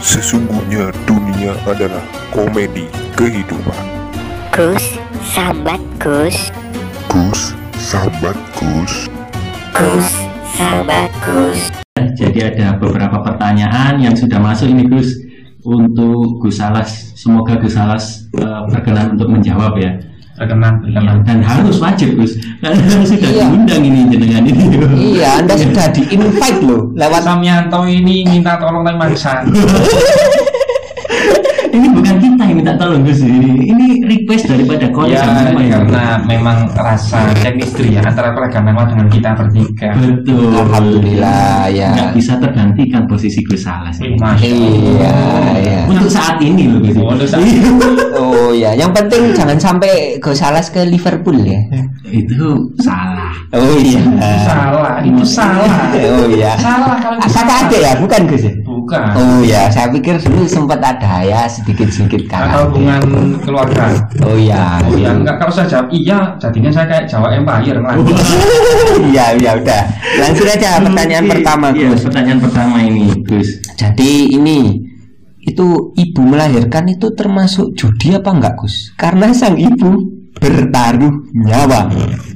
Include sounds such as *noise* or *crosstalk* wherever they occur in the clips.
Sesungguhnya dunia adalah komedi kehidupan. Gus, sambat Gus. Gus, sahabat Gus. Gus, sambat Gus. Jadi ada beberapa pertanyaan yang sudah masuk ini Gus untuk Gus Alas. Semoga Gus Alas eh, berkenan untuk menjawab ya. Berkenan, berkenan. Dan harus wajib Gus. Karena sudah Iya. diundang ini jenengan ini. Iya, Anda sudah di invite loh lewat Samyanto ini minta tolong maksa. *laughs* ini bukan kita yang minta tolong Gus. Ini, ini request daripada kolega ya, semua ini. karena memang rasa chemistry ya antara kolega memang dengan kita bertiga. Betul. Alhamdulillah ya. Nggak bisa tergantikan posisi Gus Alas. ini. Masya Iya, iya. Untuk saat ini loh Gus. Oh, untuk saat *laughs* Oh ya, yang penting jangan sampai Gosalas ke Liverpool ya. Itu salah. Oh iya. Salah, itu salah. Oh iya. Salah kalau salah. ada ya, bukan Gus ya? Bukan. Oh iya, saya pikir dulu sempat ada ya sedikit-sedikit Atau kalah. hubungan keluarga. Oh iya. Oh iya, enggak kalau saya jawab iya, jadinya saya kayak Jawa Empire ngelanjut. *laughs* Iya, iya udah. Langsung aja pertanyaan Oke. pertama Iya, Gus. pertanyaan pertama ini Gus. Jadi ini itu ibu melahirkan itu termasuk judi apa enggak Gus? Karena sang ibu bertaruh nyawa,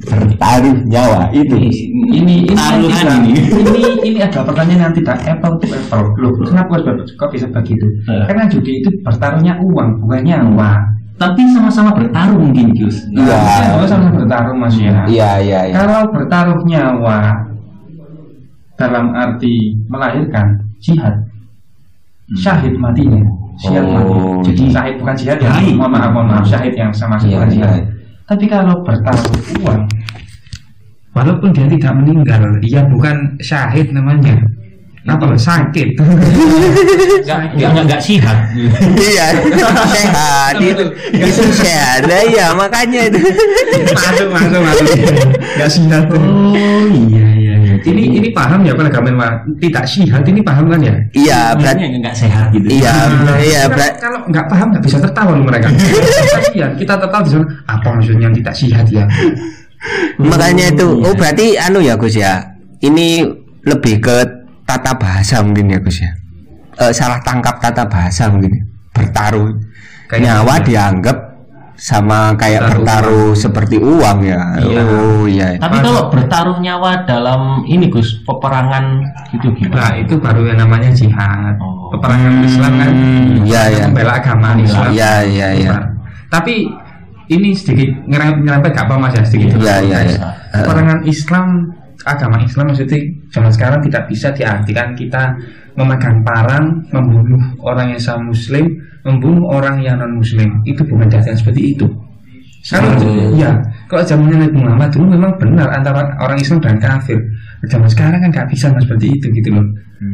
bertaruh nyawa itu. ini ini Taruhan ini. ini ini adalah pertanyaan yang tidak apple to apple loh kenapa kok bisa begitu Eh. karena judi itu bertaruhnya uang bukan nyawa Tapi sama-sama bertarung mungkin Gus. Iya. kalau sama bertaruh mas ya Iya, iya, iya. kalau bertaruh nyawa dalam arti melahirkan jihad syahid matinya siap Oh, mati jadi iya. syahid bukan jihad ya Syahid. mohon maaf mohon maaf syahid yang sama Iya, bukan jihad iya. Tapi kalau bertaruh uang Walaupun dia tidak meninggal, ia bukan syahid namanya. Apa loh, sakit. *laughs* Enggak enggak enggak sihat. Iya, *laughs* sehat itu, itu sehat. Nah, iya makanya itu. masuk, masuk, masuk. Gak sihat. Oh iya iya iya. Ini ini paham ya Pak? Tidak sihat ini paham kan ya? Iya, berarti berarti enggak sehat gitu. iya, iya, Karena berarti kalau nggak paham nggak bisa tertawa loh mereka. Kasihan, *laughs* kita tertawa di sana. Apa maksudnya tidak sihat ya? *laughs* makanya itu. Oh, berarti anu ya Gus ya. Ini lebih ke tata bahasa mungkin ya Gus ya. Eh, salah tangkap tata bahasa mungkin. ya. Bertaruh Kayak nyawa dianggap sama kayak Bertaruh bertaruh seperti uang ya. Iya. Oh iya. Tapi kalau bertaruh nyawa dalam ini Gus, peperangan gitu Nah gimana? itu baru yang namanya jihad. Oh. Peperangan Islam kan. Iya, iya. Membela agama Islam. Iya, iya, iya. Tapi ini sedikit nyerempet gak apa mas ya sedikit. Iya, iya, iya. Peperangan Islam agama Islam maksudnya zaman sekarang tidak bisa diartikan kita memegang parang membunuh orang yang sama muslim membunuh orang yang non muslim itu bukan diartikan seperti itu. Kalau Oh. ya kalau zamannya Nabi Muhammad dulu memang benar antara orang Islam dan kafir. Zaman sekarang kan nggak bisa mas seperti itu gitu loh.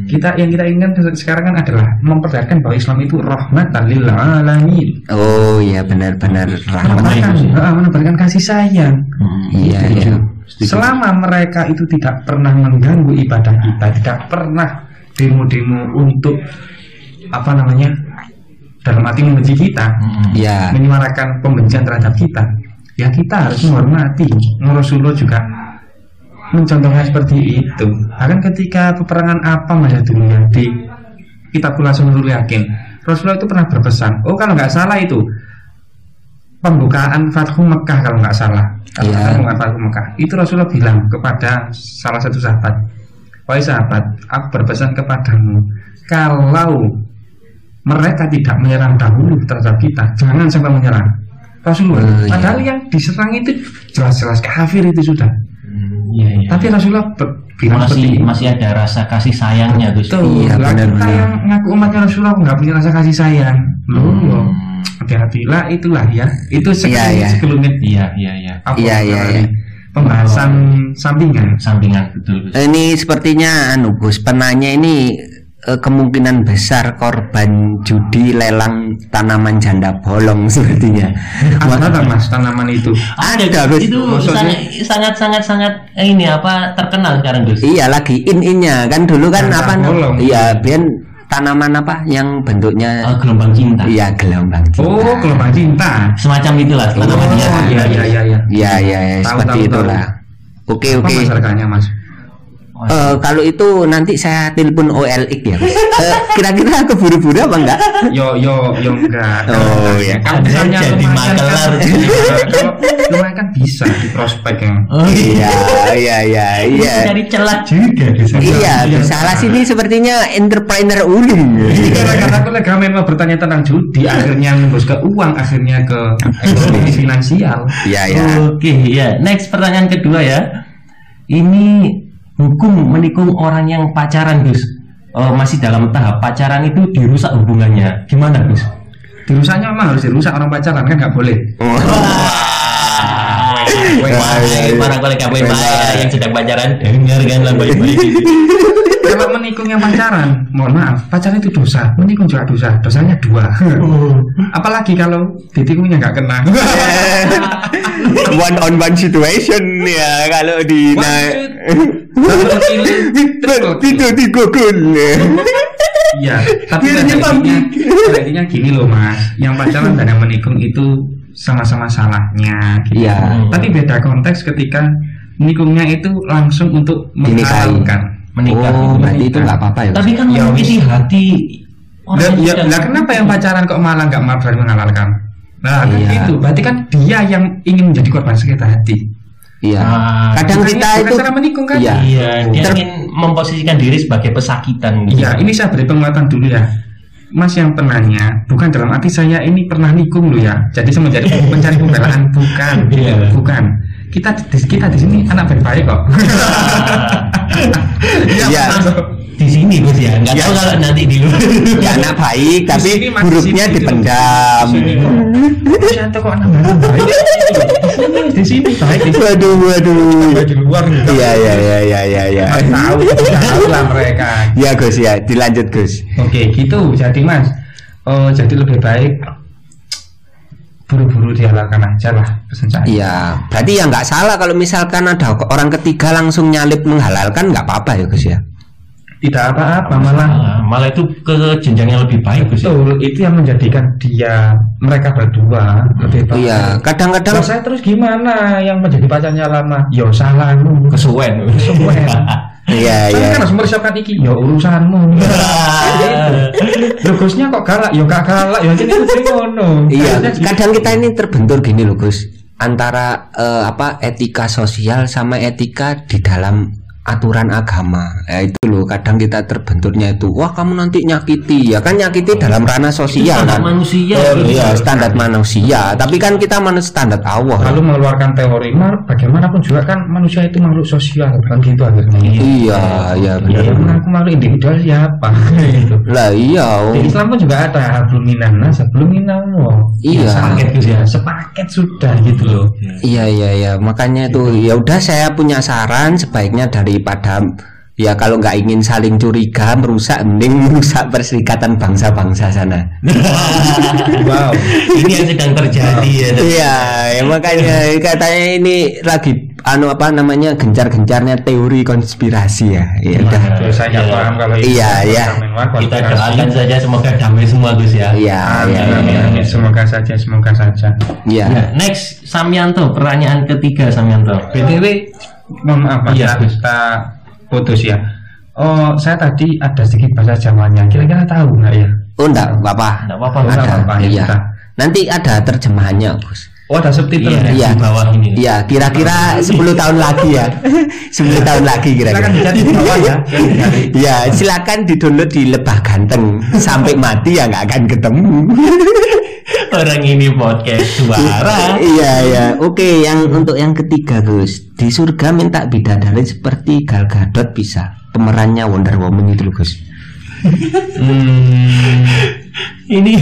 Kita yang kita inginkan sekarang kan adalah memperlihatkan bahwa Islam itu rahmatan lil alamin. Oh iya benar-benar rahmat. menebarkan, menebarkan kasih sayang. Hmm, Iya, iya. Selama mereka itu tidak pernah mengganggu ibadah kita, tidak pernah demo-demo untuk apa namanya dalam arti membenci kita, Hmm. Iya. menyuarakan pembencian terhadap kita, ya kita harus menghormati. Rasulullah juga mencontohkan seperti itu. Bahkan ketika peperangan apa masa dulu ya di kitab langsung dulu yakin Rasulullah itu pernah berpesan. Oh kalau nggak salah itu pembukaan Fathu Mekah kalau nggak salah. Kalau Iya. pembukaan Fathu Mekah itu Rasulullah bilang kepada salah satu sahabat, wahai sahabat, aku berpesan kepadamu kalau mereka tidak menyerang dahulu terhadap kita, jangan sampai menyerang. Rasulullah, Oh, iya. padahal yang diserang itu jelas-jelas kafir itu sudah. Iya iya. Tapi Rasulullah bilang seperti masih itu. masih ada rasa kasih sayangnya Gus. Betul. Iya, Lah, kita yang ngaku umatnya Rasulullah nggak punya rasa kasih sayang. Loh, Hmm. hati-hatilah itulah ya. Itu sekelumit iya. sekelumit Iya iya iya. apa Iya, iya, iya. Pembahasan sampingan. Sampingan betul Gus. Ini sepertinya anu Gus penanya ini eh, kemungkinan besar korban judi lelang tanaman janda bolong *laughs* sepertinya. Ada kan mas tanaman itu? Ada, Gus. Itu sangat sangat sangat sangat eh, ini apa terkenal sekarang Gus. Iya lagi in-innya kan dulu kan Janda apa bolong. Iya, biar tanaman apa yang bentuknya Oh, gelombang cinta. iya gelombang cinta. Oh, gelombang cinta. Semacam itulah tanaman Oh, dia. iya iya iya iya. Iya iya iya Tahu, seperti tahu, tahu. itulah. Oke Apa oke. mas Eh, kalau itu nanti saya telepon OLX ya. *laughs* Eh, Kira-kira keburu-buru apa enggak? Yo yo yo enggak. Oh, ya. iya. Kalau Ada misalnya jadi kan, makelar. iya, lumayan kan bisa di prospek yang. Oh Iya, iya, iya, iya. Cari celah juga Gus. Iya, salah sini sepertinya entrepreneur ulung. Karena aku lagi mau bertanya tentang judi, akhirnya nembus ke uang, akhirnya ke ekonomi *laughs* finansial. Iya, ya. Oke, ya. Next pertanyaan kedua ya. Ini hukum menikung orang yang pacaran, Gus. Oh, masih dalam tahap pacaran itu dirusak hubungannya. Gimana, Gus? Dirusaknya memang harus dirusak orang pacaran kan nggak boleh. Wahai para kolega baik yang sedang pacaran, dengarkanlah baik-baik. *laughs* Kalau menikung yang pacaran, mohon maaf, pacaran itu dosa, menikung juga dosa, dosanya dua. Apalagi kalau ditikungnya nggak kena. *laughs* one on one situation ya kalau di *laughs* itu digugul. Iya, tapi intinya, gini loh mas, yang pacaran dan yang menikung itu sama-sama salahnya. Gitu. Iya. Tapi beda konteks ketika menikungnya itu langsung untuk menghalalkan. Menikah. Oh, gitu. berarti itu nggak apa-apa ya. Tapi kan Ya, menyakiti hati Dan ya, lah kenapa yang pacaran kok malah nggak mau berani menghalalkan? Nah, kan Iya. itu berarti kan dia yang ingin menjadi korban sakit hati. Iya. Ah, Kadang kita bukan itu cara menikung kan? Iya. Iya, dia Ter- ingin memposisikan diri sebagai pesakitan. gitu. Iya, ini saya beri penguatan dulu ya. Mas yang penanya, bukan dalam arti saya ini pernah nikung loh ya. Jadi saya menjadi mencari pembelaan, bukan, *laughs* Iya. bukan. Kita di, kita di sini anak baik-baik kok. *laughs* Iya. di sini Gus ya, nggak Iya. tahu kalau nanti di luar. ya anak baik tapi sini, dipendam. Di sini. Siapa kok anak baik? Di sini baik, Waduh, waduh. di luar. Iya, iya, iya, iya, iya, iya. Tahu, *laughs* tahu lah mereka. Ya Gus ya, dilanjut Gus. Oke, gitu. Jadi Mas, oh, jadi lebih baik buru-buru dihalalkan aja lah pesan saya. Iya, berarti ya nggak salah kalau misalkan ada orang ketiga langsung nyalip menghalalkan nggak apa-apa ya Gus ya. Tidak apa-apa malah Malah, itu ke jenjang yang lebih baik Gus. ya. betul itu yang menjadikan dia mereka berdua lebih baik. Iya, kadang-kadang saya terus gimana yang menjadi pacarnya lama? Yo salahmu. Kesuwen. Kesuwen. *laughs* Iya, iya. kan harus mempersiapkan iki. Yo urusanmu. *laughs* Lu Gusnya kok galak? Yo gak galak. Yo jadi ngono. Iya, gitu. kadang kita ini terbentur gini loh Gus antara eh, apa etika sosial sama etika di dalam aturan agama. Ya itu loh, kadang kita terbenturnya itu, wah kamu nanti nyakiti, ya kan nyakiti dalam ranah sosial Standar kan. manusia. Oh, Gus. iya, standar manusia. Tapi kan kita manut standar Allah. lalu mengeluarkan teori mar bagaimanapun juga kan manusia itu makhluk sosial kan gitu akhirnya Iya, iya benar. ya aku makhluk individual siapa *laughs* gitu Lah iya. oh. di Islam pun juga ada belum minan nas belum minan Iya. sepaket gitu ya sepaket sudah gitu loh Iya iya iya makanya itu ya udah saya punya saran sebaiknya daripada ya kalau nggak ingin saling curiga merusak mending merusak perserikatan bangsa-bangsa sana. *laughs* wow Ini yang sedang terjadi ya. Iya ya makanya katanya ini lagi anu apa namanya gencar-gencarnya teori konspirasi ya. Ya udah. Terus saya Iya. paham kalau Iya, iya. Kita doakan saja semoga damai semua Gus ya. Iya iya iya. amin. semoga saja semoga saja Iya. Ya, next Samyanto, pertanyaan ketiga Samyanto. btw mohon maaf mas Iya, ya, kita putus ya oh saya tadi ada sedikit bahasa Jawanya kira-kira tahu nggak ya Oh enggak apa-apa. Enggak apa-apa, Ada. apa-apa, ya Iya. Nanti ada terjemahannya, Gus. oh ada subtitle Iya, Iya. di bawah ini. Iya, kira-kira 10 tahun lagi ya. *laughs* 10 tahun lagi kira-kira. silakan dicari di bawah ya Silakan dicari. Ya, silakan di-download di Lebah Ganteng sampai mati ya nggak akan ketemu. Orang ini podcast suara. iya, iya. Oke, yang untuk yang ketiga, Gus. Di surga minta bidadari seperti Gal Gadot bisa. Pemerannya Wonder Woman itu loh, Gus. Hmm, Ini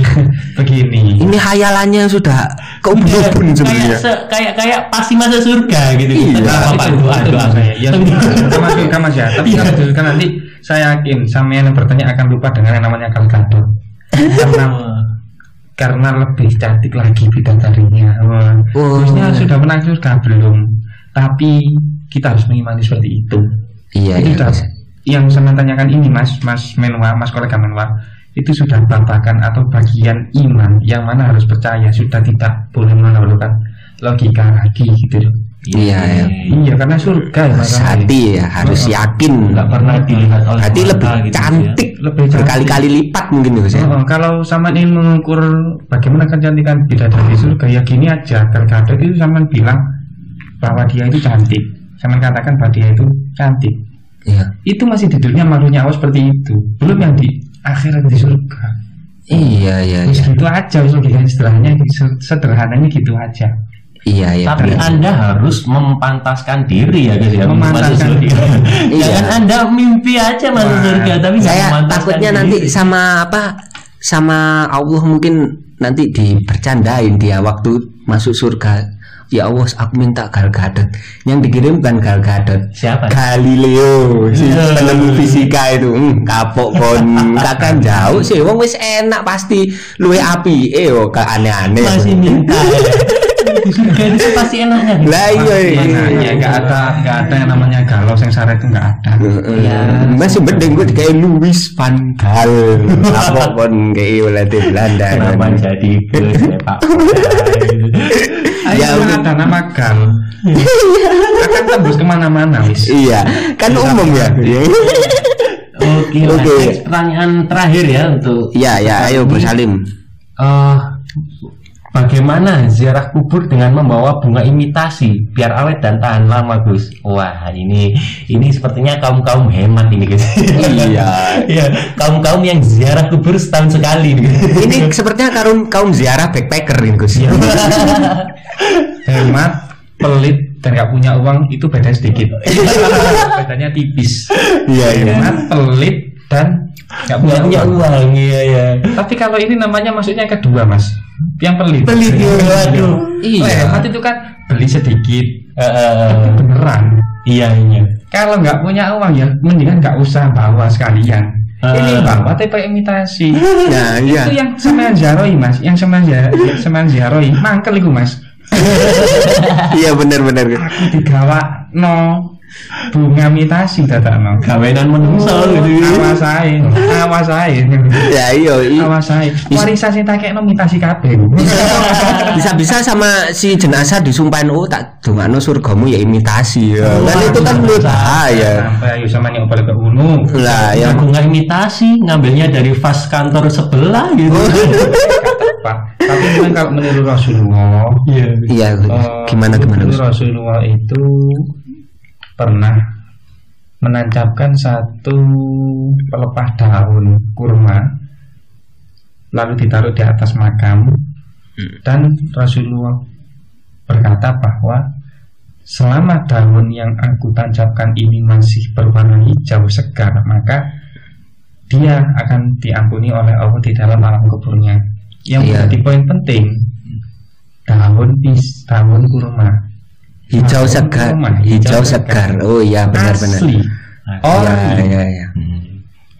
*laughs* begini Ini hayalannya sudah keubun kayak sebenarnya. se- kayak kayak pasti masuk surga gitu. Iya, apa-apa, itu, doa doa. saya. Ya, sama surga mas ya. Tapi kalau di surga nanti saya yakin sampean yang bertanya akan lupa dengan yang namanya Gal Gadot. *laughs* Karena karena lebih cantik lagi bidadarinya. Wah, Oh. Terusnya sudah menang surga belum? Tapi kita harus mengimani seperti itu. Iya, itu iya. sudah Gus. yang saya tanyakan ini mas, mas Menwa, mas kolega Menwa itu sudah babakan atau bagian iman yang mana harus percaya sudah tidak boleh mengeluarkan logika lagi gitu loh. Iya, iya. Iya karena surga ya, hati ya, harus yakin. nggak pernah dilihat oleh mata lebih gitu, Gus, ya. cantik, Lebih cantik. berkali-kali lipat mungkin ya. Oh, kalau sama ingin mengukur bagaimana kecantikan bidadari surga ya gini aja Gal itu sama bilang bahwa dia itu cantik sama katakan bahwa dia itu cantik Iya. itu masih di dunia makhluknya Allah seperti itu belum yang di akhirat di surga Iya, iya, Terus iya. gitu aja surga istilahnya gitu, sederhananya gitu aja Iya, iya. Tapi benar. Anda harus mempantaskan diri ya guys ya Memantaskan surga. *laughs* Iya. Jangan Anda mimpi aja masuk Wah, surga tapi nggak saya takutnya diri. nanti sama apa sama Allah mungkin nanti dibercandain dia waktu masuk surga ya Allah aku minta Gal Gadot yang dikirim bukan Gal Gadot siapa? Galileo si Iya. penemu fisika itu hmm, kapok kon kakak jauh sih wong wis enak pasti luwe api eh yo ke aneh-aneh Masih minta. *laughs* Di itu pasti enaknya. Lah iya iya. Makanya nggak ada nggak ada yang namanya galau yang syarat itu nggak ada. Iya. masih bedeng gue kayak Louis van Gaal. Apa kon kayak ulate Belanda. Kenapa jadi *laughs* ya Pak? Ya, ada nama gal akan tembus ke mana-mana iya. Kan umum ya? Oke, Oke. Oke. pertanyaan terakhir ya untuk iya ya ayo Bro Salim. Eh, bagaimana ziarah kubur dengan membawa bunga imitasi biar awet dan tahan lama Gus? Wah ini ini sepertinya kaum kaum hemat ini Gus. Iya. *laughs* Iya kaum kaum yang ziarah kubur setahun sekali nih. ini sepertinya kaum kaum ziarah backpacker ini Gus *laughs* hemat pelit dan nggak punya uang itu beda sedikit *laughs* bedanya tipis iya iya hemat pelit dan nggak punya, uang. uang iya ya. tapi kalau ini namanya maksudnya kedua mas. Yang pelit. Pelit ya, waduh. Oh, hemat itu kan beli sedikit eh, tapi beneran. Iya iya. kalau nggak punya uang ya mendingan nggak usah bawa sekalian. Ah. ini bawa tapi pakai imitasi. Nah *laughs* iya. Itu yang semen ziaroi mas. Yang semen ziaroi semen ziaroi mangkel itu mas. *laughs* Iya benar benar aku digawa no bunga imitasi tata no Gawenan menungso gitu. awas ae awas ae ya iya i- awas ae warisan sing tak kekno imitasi kabeh *laughs* bisa-bisa sama si jenazah disumpahin oh tak dongakno surgamu ya imitasi ya. kan itu kan lebih bahaya sampai ayo sama nih opal ke unu lah ya bunga imitasi ngambilnya dari vas kantor sebelah gitu. *laughs* Pak. tapi memang kalau menurut Rasulullah Iya. iya eh, gimana gimana menurut Gus? Rasulullah itu pernah menancapkan satu pelepah daun kurma lalu ditaruh di atas makam dan Rasulullah berkata bahwa selama daun yang aku tancapkan ini masih berwarna hijau segar maka dia akan diampuni oleh Allah di dalam alam kuburnya. Yang Iya. menjadi poin penting daun pis daun kurma hijau segar kurma, hijau segar oh iya benar-benar asli oh ori iya iya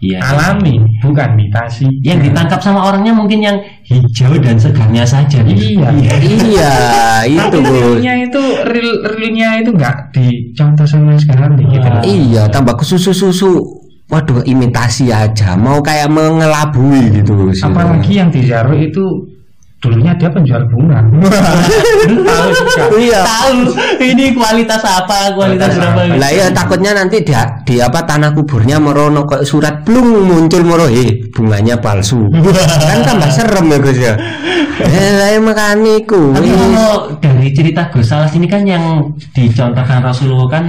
Iya. alami bukan imitasi Yang ditangkap sama orangnya mungkin yang hijau dan segarnya saja. Gus. iya iya itu tapi Gus realnya itu real realnya itu nggak dicontoh sama sekali gitu loh. Iya, tambah ke susu-susu. Waduh, imitasi aja. Mau kayak mengelabui gitu. Apalagi yang di Zaro itu dulunya dia penjual bunga *laughs* tahu juga Iya. Tahu ini kualitas apa, kualitas Kualitas berapa? apa? Lah iya takutnya nanti di, di apa tanah kuburnya merono kok surat belum muncul moro eh bunganya palsu. *laughs* kan tambah serem ya Gus ya. Eh lah mekaniku. Tapi kalau dari cerita Gus Salas ini kan yang dicontohkan Rasulullah kan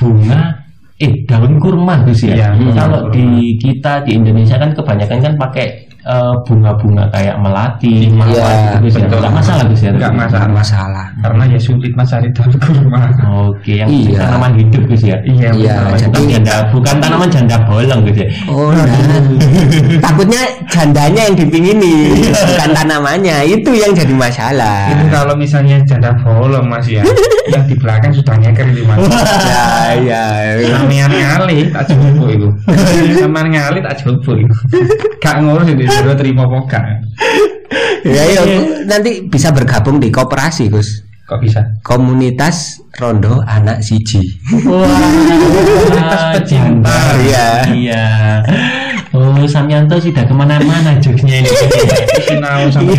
bunga eh daun kurma Gus ya. Iya, kalau di kita di Indonesia kan kebanyakan kan pakai eh, bunga-bunga kayak melati, mawar Iya, gitu ya. betul. Enggak masalah Gus ya. Nggak masalah. masalah. karena ya sulit mas cari daun kurma Oke, yang Iya. tanaman hidup Gus ya. iya Iya. Bukan janda, bukan tanaman janda bolong Gus ya. Oh, nah. *laughs* takutnya jandanya yang dipingini, bukan tanamannya. Itu yang jadi masalah. itu kalau misalnya janda bolong mas ya *laughs* yang di belakang sudah nyeker itu mas Ya, ya. Sampean ngali tak coba itu. *laughs* Sampean ngali tak coba itu. Gak ngurus itu sudah terima gak? Ya, ya, nanti bisa bergabung di koperasi, Gus. Kok bisa? Komunitas Rondo Anak Siji. Wah, pecinta. Iya. Iya. Oh, Samyanto sudah ke mana-mana jokesnya ini. Sinau sama.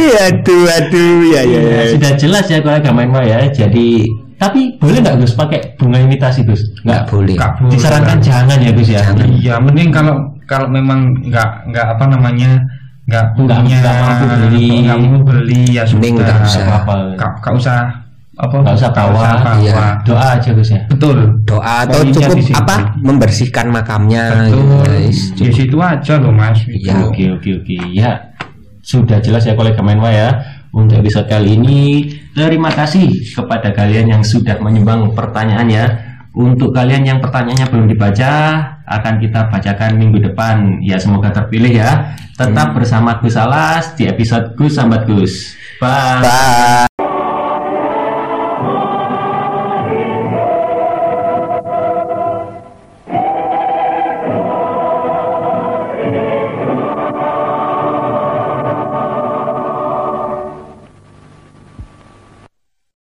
Iya, aduh, aduh, ya, ya, ya. Sudah jelas ya kalau agama ya. Jadi, tapi boleh nggak Gus pakai bunga imitasi Gus? Nggak boleh. Disarankan jangan ya Gus ya. Jangan. Iya, mending kalau kalau memang nggak nggak apa namanya nggak punya nggak mampu beli. nggak mampu beli ya Mending sudah nggak usah. apa-apa. nggak usah apa Nggak usah bawa. bawa. Iya. Doa aja Gus ya. betul Doa atau Poinnya cukup apa? Membersihkan makamnya. betul gitu, guys. di situ aja loh mas Iya. Gitu. Oke oke oke ya sudah jelas ya kolega Menwa ya untuk episode kali ini terima kasih kepada kalian yang sudah menyumbang pertanyaan ya untuk kalian yang pertanyaannya belum dibaca akan kita bacakan minggu depan. Ya semoga terpilih ya. Tetap bersama Gus Alas di episode Gus Sambat Gus. Bye. Bye.